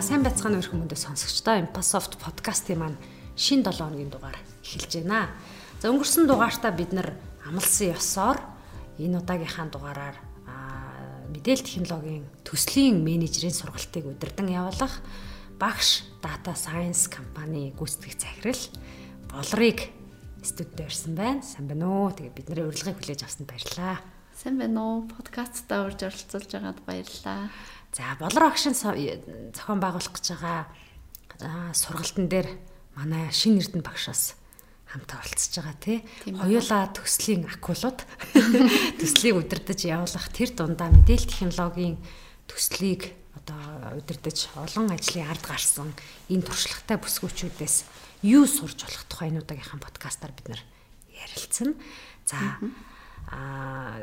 За сайн байцгаана өрх хүмүүдээ сонсогчдоо Impasoft подкастын маань шин 7 хоногийн дугаар эхэлж байна. За өнгөрсөн дугаартаа бид нар амлсан ёсоор энэ удаагийнхаа дугаараар мэдээлэл технологийн төслийн менежерийн сургалтыг удирдан явуулах багш Data Science компани гүйцэтгэх захирал Болрыг студид ирсэн байна. Сайн байна уу? Тэгээ бидний урилгыг хүлээж авсанд баярлалаа. Сайн байна уу? Подкастта урьж оролцуулж байгаад баярлалаа. За болор агшин зохион байгуулах гэж байгаа сургалтын дээр манай шин эрдэнэ багшаас хамтаа оролцож байгаа тий. Хоёулаа төслийн акулууд төслийг удирдах явуулах тэр дундаа мэдээлэл технологийн төслийг одоо удирдах олон ажлын ард гарсан энэ туршлагатай бүсгүүчүүдээс юу сурж болох тухай энэ удаагийнхаа подкастаар бид нар ярилцсан. За аа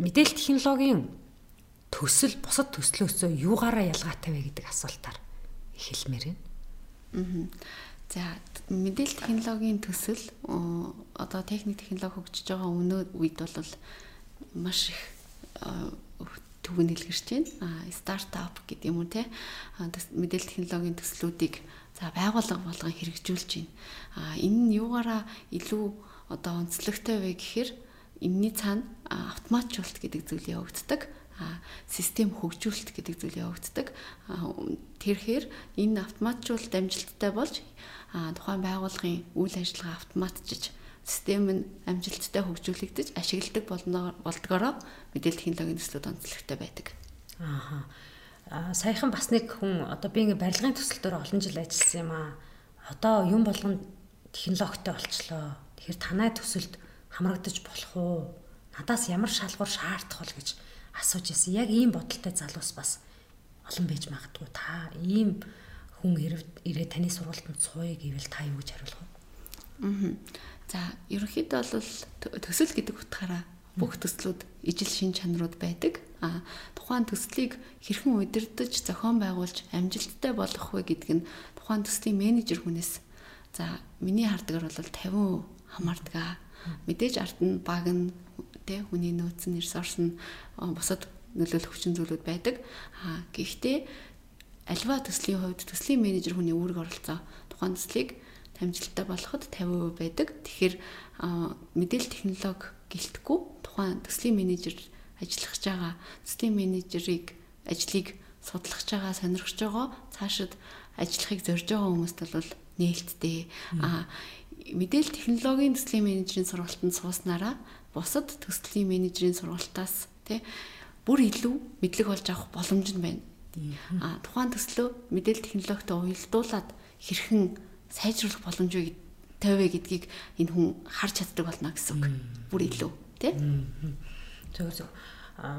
мэдээлэл технологийн төсөл бусад төслөөсөө юугаараа ялгаатай вэ гэдэг асуултаар эхэлмээр байна. Аа. За мэдээлэл технологийн төсөл одоо техник технологи хөгжиж байгаа өмнө үед бол маш их төвөнд илгэрч байна. А стартап гэдэг юм уу те мэдээлэл технологийн төслүүдийг за байгууллага болгон хэрэгжүүлж байна. А энэ нь юугаараа илүү одоо онцлогтой вэ гэхээр энэний цаана автоматжуулалт гэдэг зүйл явагддаг систем хөгжүүлэлт гэдэг зүйл явагддаг. Тэрхээр энэ автоматжуулалт амжилттай болж тухайн байгууллагын үйл ажиллагаа автоматжиж систем нь амжилттай хөгжүүлэгдэж ашигладаг болдгороо мэдээлэл технологийн төслүүд онцлогтой байдаг. Аа. Саяхан бас нэг хүн одоо би ингээ барилгын төсөл дээр олон жил ажилласан юм аа. Одоо юм болгон технологитой болчлоо. Тэгэхээр танай төсөлд хамрагдаж болох уу? Надаас ямар шалгуур шаардах вэ гэж асууж ирсэн. Яг ийм бодолтой залуус бас олон байж магадгүй. Та ийм хүн ирээ таны сургалтанд сууя гэвэл та юу гэж хариулах вэ? Аа. За, ерөнхийдөө бол төсөл гэдэг утгаараа бүх төслүүд ижил шин чанарууд байдаг. А тухайн төслийг хэрхэн удирдах, зохион байгуулж амжилттай болгох вэ гэдг нь тухайн төслийн менежер хүнээс за миний хардгаар бол 50% хамаардаг. Мэдээж ард нь баг нь тэ хүний нөөц нь ресурс нь бусад нөлөөлөх хүчин зүйлүүд байдаг. Аа гэхдээ альва төслийн хувьд төслийн менежер хүний үүрэг оролцоо тухайн төслийг амжилттай болоход 50% байдаг. Тэгэхээр мэдээлэл технологи гэлтгүй тухайн төслийн менежер ажиллах байгаа төслийн менежерийг ажлыг судлах байгаа сонирхож байгаа цаашид ажиллахыг зорж байгаа хүмүүст бол нээлттэй. Аа мэдээлэл технологийн төслийн менежерийн сургалтанд сууснараа бусад төслийн менежерийн сургалтаас тий бүр илүү мэдлэг олж авах боломж нь байна. А тухайн төслөө мэдээлэл технологитой уялдуулаад хэрхэн сайжруулах боломж вэ тавиа гэдгийг энэ хүн харж чаддаг болно гэсэн үг. Бүр илүү тий. Зөв зөв.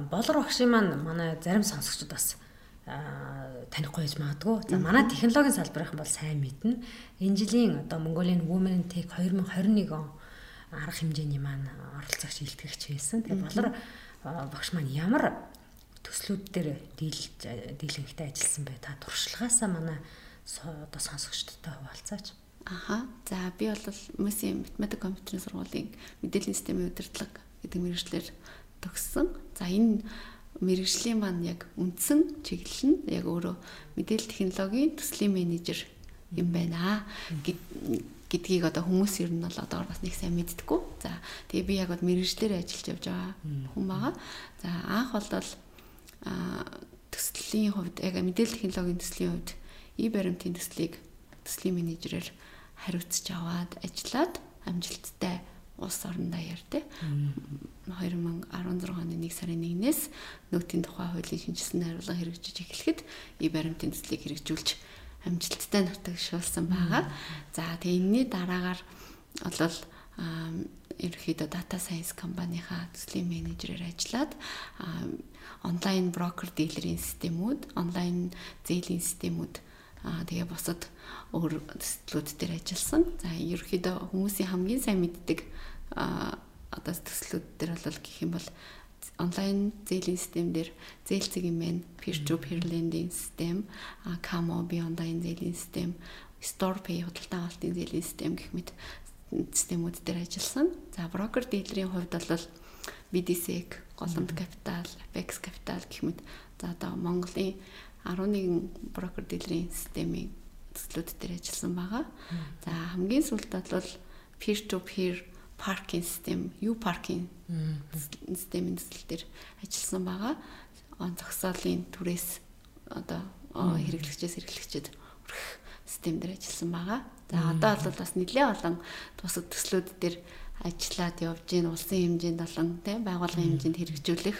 Болор багшийн маань манай зарим сонсогчдод бас танихгүй байж магадгүй. За манай технологийн салбарын бол сайн мэднэ. Энэ жилийн одоо Mongolian Women Tech 2021 он арга хэмжээний маань оролцогч илтгэгч байсан. Тэгээ болор багш маань ямар төслүүд дээр дийлж дийлэнхтэй ажилласан бэ? Та туршлагаасаа манай одоо сонсогчдод хуваалцаач. Аха. За би бол МС математик компьютерийн сургуулийн мэдээллийн системийн удирдлага гэдэг мэргэжлэр төгссөн. За энэ мэрэгжлийн маань яг үндсэн чиглэл нь яг өөрөө мэдээлэл технологийн төслийн менежер юм байна гэдгийг одоо хүмүүс ер нь бол одоо бас нэг сайн мэддэггүй. За тэгээ би яг бол мэрэгжлэр ажиллаж явж байгаа хүн байгаа. За анх бол төслийн хувьд яг мэдээлэл технологийн төслийн хувьд и баримтын төслийг төслийн менежерээр хариуцж аваад ажиллаад амжилттай улс орон даяар те 2016 оны 1 сарын 1-ээс нөөтийн тухай хуулийн шинжилсэн найруулга хэрэгжиж эхлэхэд и баримтын төслийг хэрэгжүүлж амжилттай нутагшуулсан байгаа. За тэгээ энэний дараагаар бол ерөөхдөө data science компанийхаа төслийн менежерээр ажиллаад онлайн брокер дилерийн системүүд, онлайн зээлийн системүүд тэгээ бусад өөр төслүүд дээр ажилласан. За ерөөхдөө хүмүүсийн хамгийн сайн мэддэг одоо төслүүд дээр бол гэх юм бол онлайн зээлийн систем дээр зээлцэг юм байна. Peer to peer lending систем, Camo би онлайн зээлийн систем, StorePay худалдаа авалтын зээлийн систем гэх мэт системүүд дээр ажилласан. За брокер дилерийн хувьд бол BDSEC, Голомт Capital, Apex Capital гэх мэт. За одоо Монголын 11 брокер дилерийн системийн төслүүд дээр ажилласан байгаа. За хамгийн сүүлд бол peer to peer паркинг систем, U паркинг системийн төсөл дээр ажилласан байгаа. Он зогсоолын түрээс одоо хэрэглэгчээс хэрэглэгчэд хүрэх систем дээр ажилласан байгаа. За одоо бол бас нэлээд олон тусад төслүүд дээр ажиллаад явж гин улсын хэмжээнд болон тийм байгууллагын хэмжээнд хэрэгжүүлэх.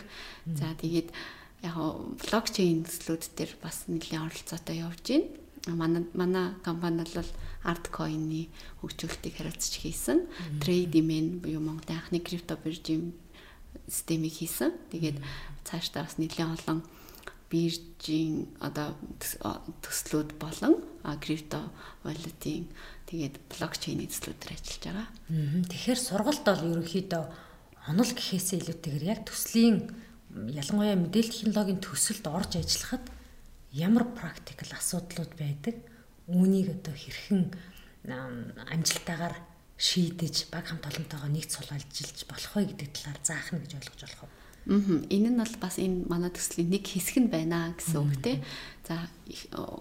За тэгээд яг блокчейн төслүүд дээр бас нэлээд оролцоотой явж гин. Манай манай компани бол Artcoin-ы хөгжүүлэлтийг хариуцж хийсэн. Trade-ийн буюу Монголын анхны крипто биржийн системийг хийсэн. Тэгээд цаашдаа бас нэлээд олон биржийн одоо төслүүд болон крипто валютын тэгээд блокчейн төслүүдээр ажиллаж байгаа. Тэгэхээр сургалт бол ерөнхийдөө онол гэхээсээ илүүтэйгээр яг төслийн ялангуяа мэдээлэл технологийн төсөлд орж ажиллахад ямар практикл асуудлууд байдаг үүнийг одоо хэрхэн амжилтаагаар шийдэж баг хамт олонтойгоо нэгт сулалжилж болох вэ гэдэг талаар заах нь гэж ойлгож болох уу? Аа энэ нь бол бас энэ манай төслийн нэг хэсэг нь байна гэсэн үг тий. За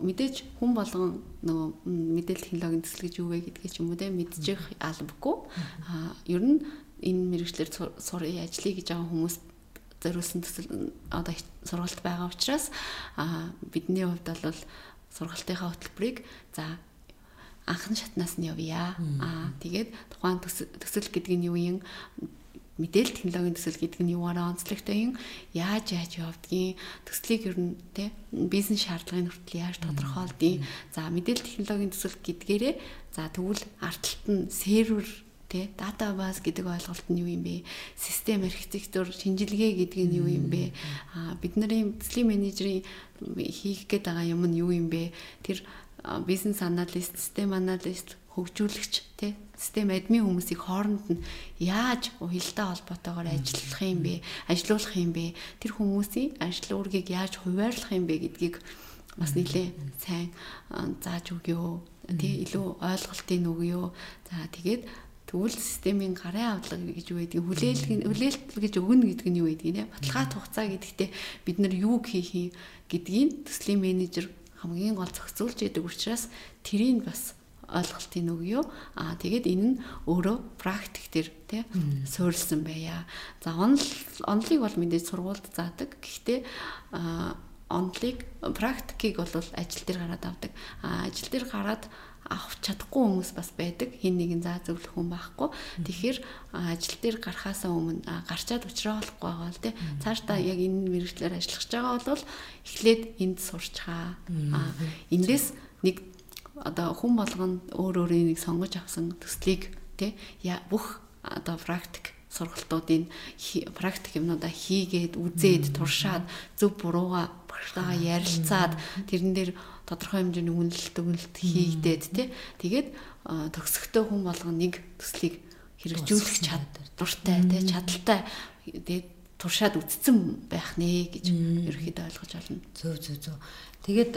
мэдээж хүн болгон нөгөө мэдээлэл технологийн төсөл гэж юу вэ гэдгийг ч юм уу тий мэдчих албагүй. Аа ер нь энэ мэрэгчлэр сурын ажлыг гэж байгаа хүмүүс зориулсан төсөл одоо сургалт байгаа учраас аа бидний хувьд бол сургалтынхаа хөтөлбөрийг за анхны шатнаас нь явъя. Аа тэгээд тухайн төсөл гэдэг нь юу юм? Мэдээлэл технологийн төсөл гэдэг нь юугаараа онцлогтой юм? Яаж яаж явдгийг? Төслийг ер нь те бизнес шаардлагын хүртэл яаж тодорхойлдгийг? За мэдээлэл технологийн төсөл гэдгээрээ за тэгвэл арталт нь сервер тэ датабаз гэдэг ойлголт нь юу юм бэ? Систем архитектур, шинжилгээ гэдэг нь юу юм бэ? Бидний төслийн менежерийн хийх гээд байгаа юм нь юу юм бэ? Тэр бизнес аналист, систем аналист, хөгжүүлэгч тий систем админ хүмүүсийг хооронд нь яаж уялдаа холбоотойгоор ажиллах юм бэ? Ажилуулах юм бэ? Тэр хүмүүсийн ажил үүргийг яаж хуваарлах юм бэ гэдгийг бас нэлээ сайн зааж өгөө. Тий илүү ойлголтыг өгөө. За тэгээд тэгвэл системийн гарын авдлага гэж юу гэдэг хүлээлт хүлээлт гэж өгнө гэдэг нь юу гэдэг нэ баталгаат хугацаа гэдэгтээ бид нар юу хийх юм гэдгийг төслийн менежер хамгийн гол зохицуулж яадаг учраас тэрийг бас ойлголтыг өгөө. Аа тэгээд энэ нь өөрөө практик төр тий суурилсан байя. За онл онлыг бол мэдээж сургуульд заадаг. Гэхдээ аа онлыг практикийг бол ажил дээр гараад авдаг. Аа ажил дээр гараад авах чадахгүй хүмүүс бас байдаг. Хин нэгэн заа зөвлөх хүн байхгүй. Тэгэхээр ажил дээр гарахаасаа өмнө гарчаад уучраа болохгүй байгаа л тий. Цаашдаа яг энэ мэрэгчлэр ажиллах гэж байгаа бол эхлээд энд сурчгаа. Аа эндээс нэг одоо хүн болгоно өөр өөрийн нэг сонгож авсан төслийг тий бүх одоо практик сургалтуудын практик юмнуудаа хийгээд үзээд туршаад зөв бурууга багштайгаа ярилцаад тэрэн дээр тодорхой хэмжээний үнэлэлт өгнөлт хийгдээд тий тэгээд төгсөхдөө хүн болгоно нэг төслийг хэрэгжүүлэх чад дуртай тий чадaltaй тэгээд туршаад үтцсэн байх нэ гэж ерөөхдөө ойлгож байна. Зөв зөв зөв. Тэгээд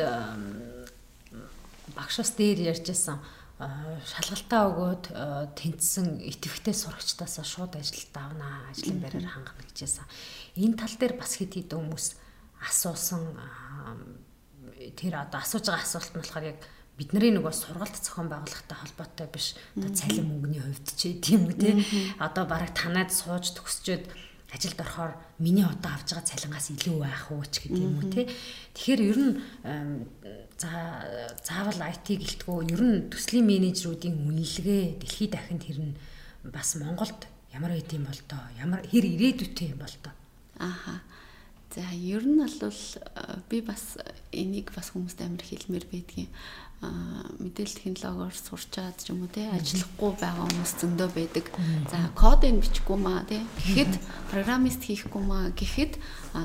багшаас дээр ярьжсэн шалгалтаа өгөөд тэнцсэн итэвхтэй сурагчдаас шууд ажилд авнаа ажлын байраар хангана гэжсэн. Энэ тал дээр бас хэд хэдэн хүмүүс асуусан тэр одоо асууж байгаа асуулт нь болохоор яг бидний нөгөө сургалт зохион байгуулалттай холбоотой биш. Одоо цалин мөнгөний хувьд ч тийм үү те. Одоо бараг танаад сууж төгсчөөд ажилд орохоор миний одоо авж байгаа цалингаас илүү байх уу ч гэдэг юм уу те. Тэгэхээр ер нь за заавал IT гэлтгөө ер нь төслийн менежерүүдийн үнэлгээ дэлхийд дахинд хэрнэ бас Монголд ямар байд юм бол тоо ямар хэр ирээдүйтэй юм бол тоо. Ааха. За ер нь бол би бас энийг бас хүмүүст амар хэлмээр байдгийн мэдээлэл технологиор сурчаад ч юм уу те ажиллахгүй байгаа хүмүүс зөндөө байдаг. За кодыг бичихгүй маа те гэхэд программист хийхгүй маа гэхэд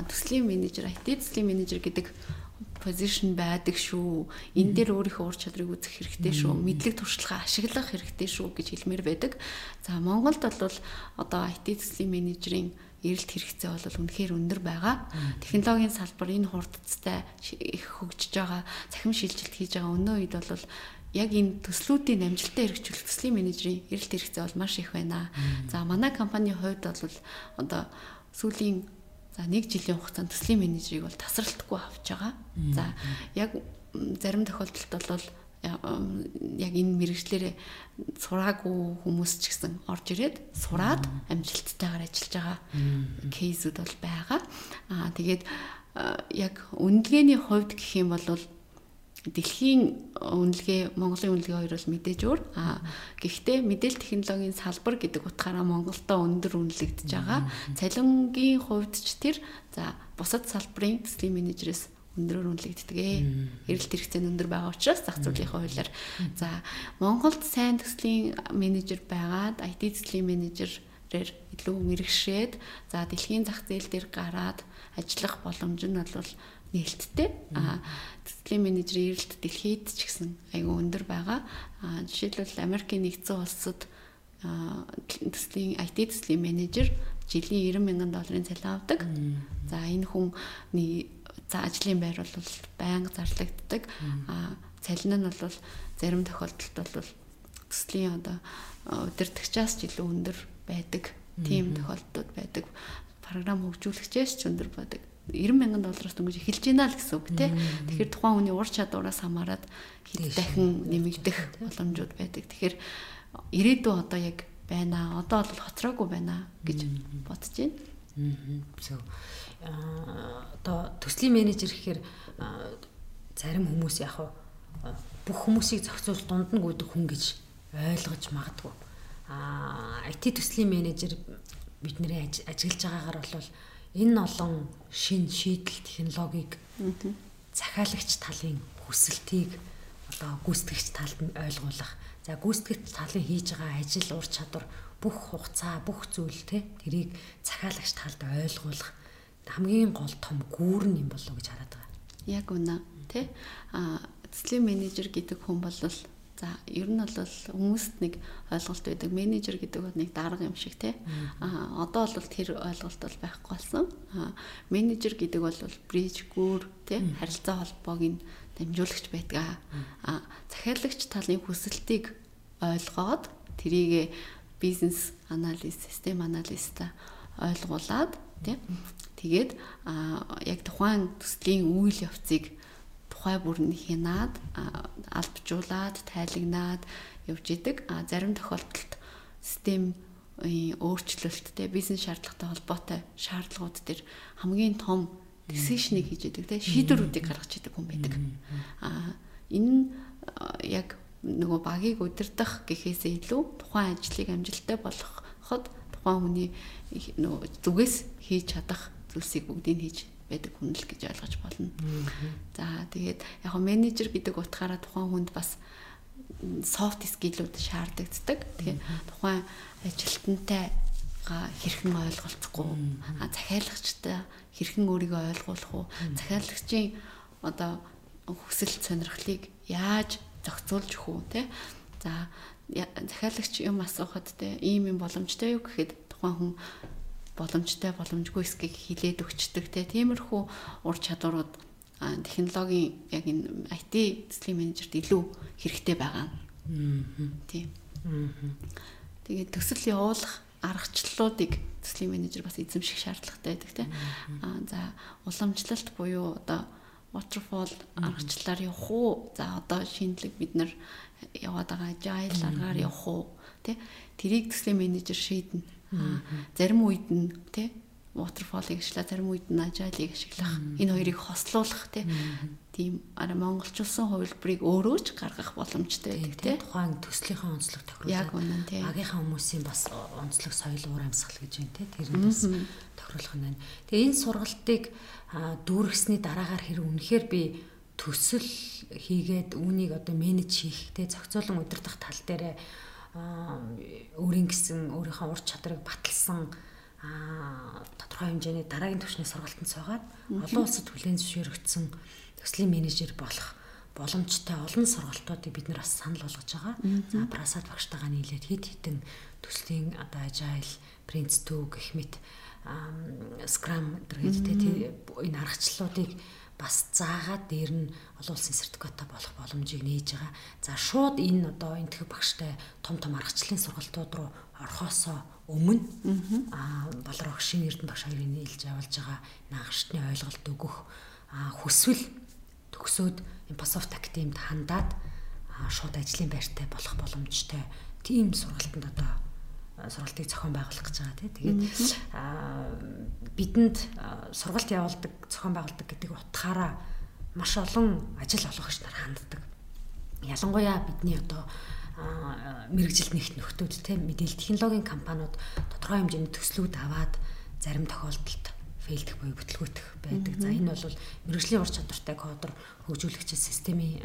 төслийн менежер IT төслийн менежер гэдэг position байдаг шүү. Энэ дээр өөрийнхөө ур чадрыг үзэх хэрэгтэй шүү. Мэдлэг туршлагаа ашиглах хэрэгтэй шүү гэж хэлмээр байдаг. За Монголд бол одоо IT төслийн менежерийн эрэлт хэрэгцээ бол үнэхээр өндөр байгаа. Технологийн салбар энэ хурдцтай их хөгжиж байгаа, цахим шилжилт хийж байгаа өнөө үед бол яг энэ төслүүдийн амжилттай хэрэгжүүлэх төслийн менежерийн эрэлт хэрэгцээ бол маш их байна. За манай компанийн хувьд бол одоо сүүлийн за За нэг жилийн хугацаанд төслийн менежерийг бол тасралтгүй авч байгаа. За яг зарим тохиолдолд бол яг энэ мэрэгчлэрээ сураагүй хүмүүс ч гэсэн орж ирээд сураад амжилттайгаар ажиллаж байгаа кейсүүд бол байгаа. Аа тэгээд яг үнэлгээний хувьд гэх юм бол дэлхийн үнэлгээ Монголын үнэлгээ хоёр бол мэдээж өөр. А гэхдээ мэдээлэл технологийн салбар гэдэг утгаараа Монголдо өндөр үнэлэгдэж байгаа. Цалингийн хувьд ч тэр за бусад салбарын төслийн менежерээс өндөрөөр үнэлэгддэг ээ. Эрэлт хэрэгцээ өндөр байгаа учраас зах зээлийн хуулиар за Монголд сайн төслийн менежер байгаад IT төслийн менежерээр илүү мэрэгшээд за дэлхийн зах зээл дээр гараад ажиллах боломж нь бол нээлттэй. А төслийн менежерийн эрэлт дэлхийд ч гэсэн айгүй өндөр байгаа. А жишээлбэл Америкийн нэгдсэн улсад төслийн IT төслийн менежер жилийн 90 мянган долларын цалин авдаг. За энэ хүний за ажлын байр бол байнга зарлагддаг. А цалин нь бол зарим тохиолдолд бол төслийн одоо удирдахчаас ч илүү өндөр байдаг. Тийм тохиолдлууд байдаг. Програм хөгжүүлэгчээс ч өндөр байдаг. 90 мянган доллараас дөнгөж эхэлж байна л гэсэн үг тий. Тэгэхээр тухайн хүний ур чадвараас хамаарат хэд дахин нэмэгдэх боломжууд байдаг. Тэгэхээр ирээдүйн одоо яг байна. Одоо бол хоцроогүй байна гэж бодож байна. So одоо төслийн менежер гэхээр зарим хүмүүс яг бүх хүмүүсийг зохицуул дунд нь гүйдэг хүн гэж ойлгож магадгүй. А IT төслийн менежер бидний ажиллаж байгаагаар бол энэ олон шин шийдэл технологиг захиалагч талын хүсэлтийг одоо гүйцэтгэгч талд нь ойлгуулах. За гүйцэтгэгч талын хийж байгаа ажил ур чадвар бүх хугацаа, бүх зүйл те тэрийг захиалагч талд ойлгуулах хамгийн гол том гүүрэн юм болов гэж хараад байгаа. Яг үнэ те а цэцлийн менежер гэдэг хүн бол За ер нь бол хүмүүст нэг ойлголт байдаг. Менежер гэдэг бол нэг дарга юм шиг тий. Аа одоо бол тэр ойлголт бол байхгүй болсон. Аа менежер гэдэг бол бриж гүүр тий харилцаа холбоог нь дамжуулагч байдаг. Аа захиалагч талын хүсэлтийг ойлгоод тэрийг бизнес анализ, систем анализта ойлгуулад тий. Тэгээд яг тухайн төслийн үйл явцыг тухай бүр нь хянаад албажуулаад тайлагнаад явж идэг. А зарим тохиолдолд систем өөрчлөлттэй бизнес шаардлагатай холбоотой шаардлагууд төр хамгийн том decision-ыг хийж идэг те шийдвэрүүдийг гаргаж идэг хүн байдаг. А энэ нь яг нөгөө багийг удирдах гэхээсээ илүү тухайн ажлыг амжилттай болгоход тухайн хүний нөгөө зүгээс хийж чадах зүйлсийг бүгдийг хийж байдаг хүн л гэж ойлгож болно. За тэгээд яг нь менежер гэдэг утгаараа тухайн хүнд бас софт скиллүүд шаардлагдаг. Тэгэхээр тухайн ажилтнтай хэрхэн ойлголцохгүй захиалагчтай хэрхэн өөрийгөө ойлгуулах уу? Захиалагчийн одоо хүсэл сонирхлыг яаж зохицуулж өгөх үү те за захиалагч юм асуухад те ийм юм боломжтой юу гэхэд тухайн хүн боломжтой боломжгүй эсгийг хилээд өгчдөг те тиймэрхүү ур чадварууд технологийн яг энэ IT төслийн менежерт илүү хэрэгтэй байгаа. Тийм. Тэгээд төсөл явуулах аргачлалуудыг төслийн менежер бас эзэмших шаардлагатай байдаг тийм. Аа за уламжлалт буюу одоо waterfall аргачлалаар явах уу? За одоо шинэлэг бид нар яваад байгаа agile аргаар явах уу? Тэ тэрийг төслийн менежер шийднэ Зарим үед нь тий waterfall-ыг ашиглаа, зарим үед нь agile-ыг ашиглах. Энэ хоёрыг хослуулах тий. Тийм ара монголчулсан хувилбарыг өөрөө ч гаргах боломжтой байдаг тий. Тухайн төслийнхээ онцлог тохируулаад. Яг үнэн тий. Агийнхаа хүмүүсийн бас онцлог соёл уур амьсгал гэж байна тий. Тэр нь бас тохируулах нь байна. Тэгээ энэ сургалтыг дүүргэсний дараагаар хэрэг үнэхээр би төсөл хийгээд үүнийг одоо менеж хийх тий зохицуулан удирдах тал дээрээ өөрийн гэсэн өөрийнхөө ур чадрыг баталсан а тодорхой хэмжээний дараагийн түвшний сургалтанд суугаад олон улсад хүлээн зөвшөөрөгдсөн төслийн менежер болох боломжтой олон сургалтуудыг бид нар бас санал болгож байгаа. За прасад багштайгаа нийлээд хэд хэдэн төслийн одоо agile, Prince2 гэх мэт Scrum гэдэг энэ аргачлалуудыг бас заагаад дээр нь олон улсын сертификатаа болох боломжийг нээж байгаа. За шууд энэ одоо энтгэх багштай том том аргачлалын сургалтууд руу орхосоо өмнө аа болор огшийн эрдэнэ багш хоёрын нийлж явуулж байгаа наагшдны ойлголт өгөх хүсвэл төгсөөд Impassoft Academy-д хандаад шууд ажлын байртай болох боломжтой тийм сургалтанд одоо сургалтыг зохион байгуулах гэж байгаа тийм. Тэгээд бидэнд сургалт явуулдаг, зохион байгуулдаг гэдэг утгаараа маш олон ажил олгогч нар ханддаг. Ялангуяа бидний одоо мэрэгжилт нэгт нөхдүүд тийм мэдээлэл технологийн компаниуд тодорхой хэмжээний төслүүд аваад зарим тохиолдолд фейлдэх буюу бүтлгүүтэх байдаг. За энэ бол мэрэгжлийн ур чадвартай кодер хөгжүүлэгч системийн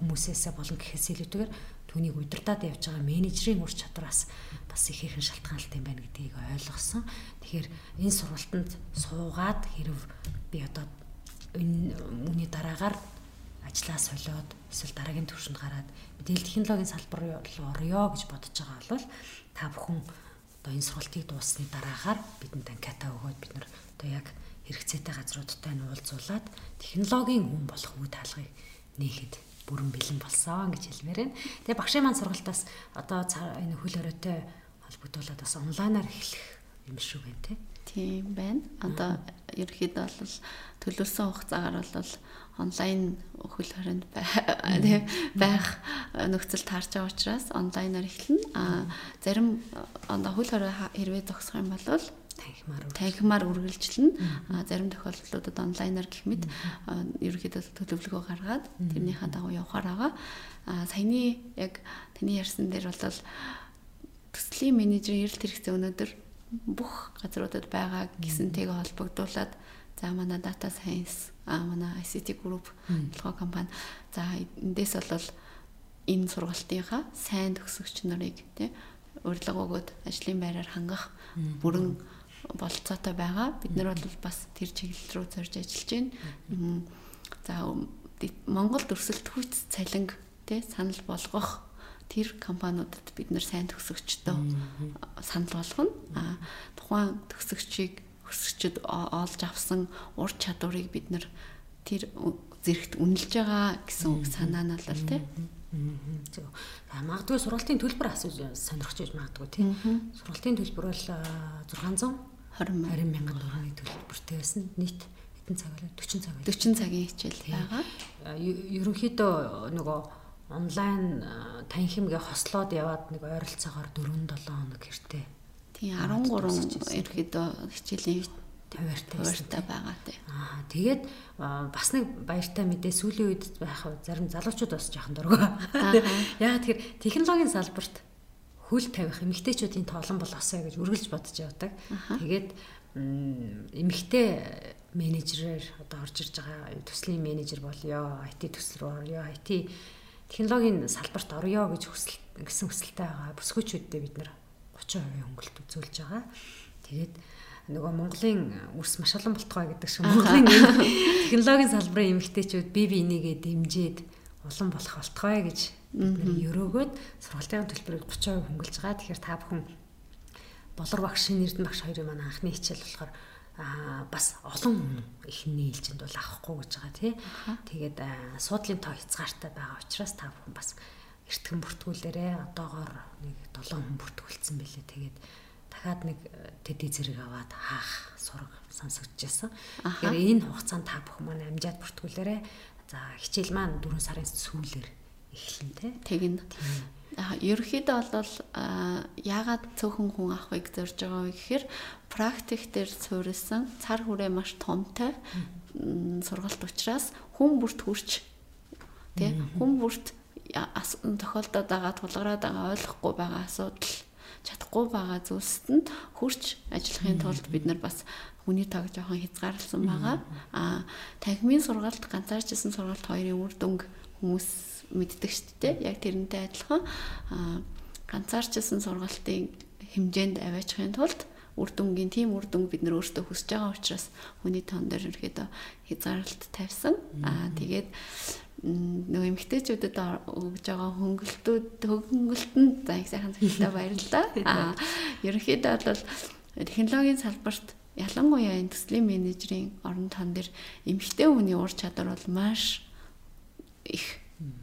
хүмүүсээс болон гэхээс илүүтэйгээр түүнийг удирдах явж байгаа менежерийн ур чадвараас бас их ихэнх шалтгаалтай юм байна гэдгийг ойлгосон. Тэгэхээр энэ сургалтанд суугаад хэрв би одоо энэ үүний дараагаар ажлаа солиод эсвэл дараагийн төвшөнд гараад мэдээлэл технологийн салбар руу орё гэж бодож байгаа бол та бүхэн одоо энэ сургалтыг дууссаны дараагаар бидэнд анкета өгөөд бид нар одоо яг хэрэгцээтэй газруудтай нь уулзуулаад технологийн хүн болох үе таалгыг нээхэд бүрэн бэлэн болсон гэж хэлмээр байна. Тэгээ багшийн маань сургалтаас одоо энэ хөл өрөөтэй холбогдуулаад бас онлайнаар эхлэх юм шүү гэн тэ. Тийм байна. Одоо ерөөхдөө бол төлөвлөсөн хугацаагаар бол онлайн хөл хорионд байх нөхцөл таарч байгаа учраас онлайнаар эхэлнэ. А зарим одоо хөл хорой хэрвээ зогсох юм бол танхимаар танхимаар үргэлжлэнэ. Зарим тохиолдлуудад онлайнаар гэх мэт ерөөхдөө төлөвлөгөө гаргаад тэрнийхээ дагуу явахаар байгаа. Саяны яг таны ярьсан дээр бол төслийн менежерийн эрэлт хэрэгцээ өнөөдөр бүх газруудад байгаа гэсэнтэйгээ холбогдуулаад за манай data science а манай ICT group толгой компани. За эндээс бол энэ сургалтынхаа сайн төгсөгч нарыг тий урилга өгөөд ажлын байраар хангах бүрэн болцоотой байгаа. Бид нар бол бас тэр чиглэл рүү зорж ажиллаж байна. За Монгол өрсөлд хүч цалинг тий санал болгох тэр компаниудад бид нэр сайн төгсөгчдөө санал болгоно. А тухайн төгсөгчийг өсөгчд олж авсан ур чадварыг бид нэр тэр зэрэгт үнэлж байгаа гэсэн үг санаа нь бол тий. Зөв. Магадгүй сургалтын төлбөр асууж сонирхож байж магадгүй тий. Сургалтын төлбөр бол 600 20 20 мянган төгрөгийн төлбөртэй байсан. Нийт хэдэн цаг вэ? 40 цаг вэ? 40 цагийн хичээл байгаа. Ерөнхийдөө нөгөө онлайн танхимгээ хослоод яваад нэг ойролцоогоор 4 7 хоног хэртээ. Тийм 13 ерөөдөө хичээлийн тавиартай тавиартай байгаа тий. Аа тэгээд бас нэг баяртай мэдээ сүүлийн үед байх зарим залуучууд бас жоохон дургу. Яа тэгэхээр технологийн салбарт хөл тавих эмэгтэйчүүдийн тоолон болоосоо гэж үргэлж бодож явдаг. Тэгээд эмэгтэй менежерээр одоо орж ирж байгаа төслийн менежер болёо, IT төсөл рүү орё, IT технологийн салбарт орё гэж хүсэл гэсэн хүсэлтэй байгаа бүсгүүчүүддээ бид нэр 30% хөнгөлт үзүүлж байгаа. Тэгээд нөгөө Монголын үрс маш олон болтгой гэдэг шиг Монголын технологийн салбарын эмэгтэйчүүд бие бинийгээ дэмжиж улам болох болтгой гэж бид нэр өрөөгөөд сургалтын төлбөрийг 30% хөнгөлж байгаа. Тэгэхээр та бүхэн болор багш Эрдэнэ багш хоёрын маань анхны хичээл болохоор аа бас олон ихний ээлжинд бол авахгүй гэж байгаа тий. Тэгээд суудлын тоо хязгаартай байгаа учраас та бүхэн бас эртгэн бүртгүүлээрээ одоогоор нэг 7 хүн бүртгүүлсэн байлээ. Тэгээд дахиад нэг тэдий зэрэг аваад хаах сураг сонсогдчихсан. Тэгэхээр энэ хугацаанд та бүхэн маань амжаад бүртгүүлээрээ за хичээл маань 4 сарын сүүлээр эхэлнэ тий. Тэгнэ. Ерөнхийдөө бол яагаад цөөхөн хүн авахыг зорж байгаа вэ гэхээр практик дээр суурилсан цар хүрээ маш томтой сургалт учраас хүн бүрт хүрч тий хүн бүрт тохиолдоод байгаа тулгараад байгаа ойлгохгүй байгаа асуудал чадахгүй байгаа зүйлсэнд хүрч ажиллахын тулд бид нар бас хүний таг жоохон хязгаарласан байгаа. А танхимын сургалт ганцаарчсан сургалт хоёрын үр дүнг хүмүүс мэддэг шүү дээ. Яг тэрнтэй адилхан ганцаарчсан сургалтын хэмжээнд аваачихын тулд үр дүнгийн тийм үр дүнг бид нөр өөртөө хүсэж байгаа учраас хүний тон дээр ерөөдөө хязгаарлалт тавьсан. Аа тэгээд нөгөө эмгтээчүүдэд өгж байгаа хөнгөлтүүд хөнгөлтөнд за их сайхан зөвлөлтөд баярлалаа. Аа ерөнхийдөө бол технологийн салбарт ялангуяа энэ төслийн менежерийн орон тон дээр эмэгтэй хүний ур чадвар бол маш их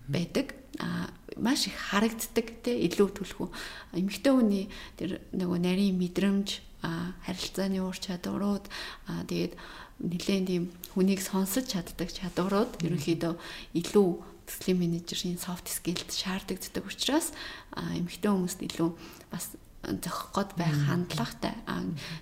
байдаг. А маш их харагддаг те илүү түлхүү. Эмэгтэй хүний тэр нөгөө нарийн мэдрэмж, харилцааны ур чадварууд, тэгээд нэлээд тийм хүнийг сонсож чаддаг чадварууд ерөнхийдөө илүү төслийн менежерийн soft skill-д шаардагддаг учраас эмэгтэй хүмүүст илүү бас зохих гот байх хандлагатай.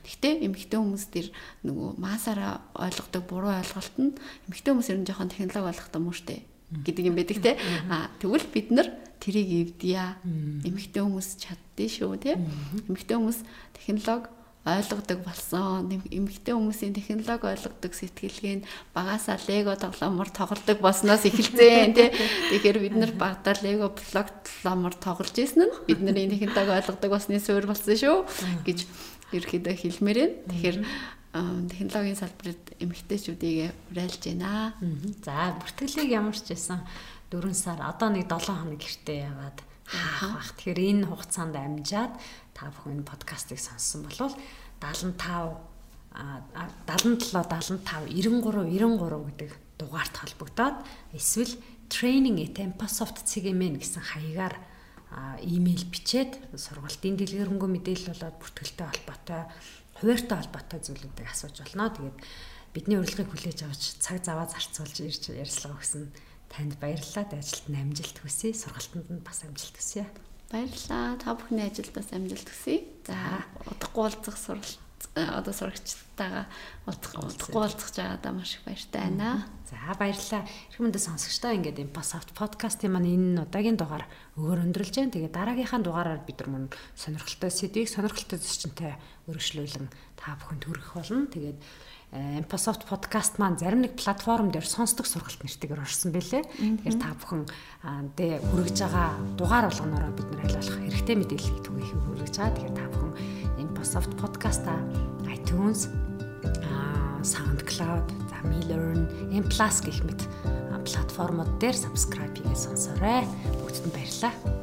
Гэхдээ эмэгтэй хүмүүс тэр нөгөө масаараа ойлгодог буруу ойлголт нь эмэгтэй хүмүүс ер нь жоохон технологи ойлгохтой муу штэ гэдэг юм байдаг те. А тэгвэл бид нар тэрийг эвдъя. Эмэгтэй хүмүүс чаддээ шүү те. Эмэгтэй хүмүүс технологи ойлгодог болсон. Эмэгтэй хүмүүсийн технологи ойлгодог сэтгэлгээ нь багасаа лего тоглоомор тоглодог болсноос эхэлсэн тий. Тэгэхээр бид нар багадаа лего блок тоглоомор тоглож исэн нь бидний технологи ойлгодог болсны суурь болсон шүү гэж ерөөдөө хэлмээр байна. Тэгэхээр технологийн салбарт эмэгтэйчүүдийг уриалж байна. За бүртгэлийг ямар ч байсан 4 сар одоо нэг 7 хоног гэртээ яваад хаах бах. Тэгэхээр энэ хугацаанд амжаад та бүхэн подкастыг сонссон болвол 75 77 75 93 93 гэдэг дугаарт холбогдоод эсвэл training at Empasoft CGM гэсэн хаягаар имэйл бичээд сургалтын дэлгэрэнгүй мэдээлэл болоод бүртгэлтэй холбоотой хуваартай холбоотой зүйлүүдийг асууж болно. Тэгээд бидний урилгыг хүлээж авч цаг заваа зарцуулж ирж ярилцлага өгсөн танд баярлалаа. Ажилтны амжилт хүсье. Сургалтанд нь бас амжилт хүсье. Баярлалаа. Та бүхний ажилд бас амжилт хүсье. За, удахгүй уулзах сургалт одоо сурагчтайгаа уулзах удахгүй уулзах жаадаа маш их баяртай байна. За, баярлалаа. Мэндэ сонсогчдоо ингээд Impassoft podcast-ийн маань энэ удаагийн дугаар өгөр өндөрлж जैन. Тэгээ дараагийнхаа дугаараар бид нар мөн сонирхолтой сэдвийг сонирхолтой зочинтой өргөжлүүлэн та бүхэнд хүргэх болно. Тэгээд Empasoft podcast маань зарим нэг платформ дээр сонсдог сургалт нэртэйгээр орсон байлээ. Тэгэхээр та бүхэн дэ хүргэж байгаа дугаар болгоноороо бид нар айлуулах хэрэгтэй мэдээллийг түгээх хүргэж байгаа. Тэгэхээр та бүхэн Empasoft podcast-а iTunes, SoundCloud, Learn, M+ гэх мэт платформуд дээр subscribe хийгээ сонсоорой. Бүгдд нь баярлалаа.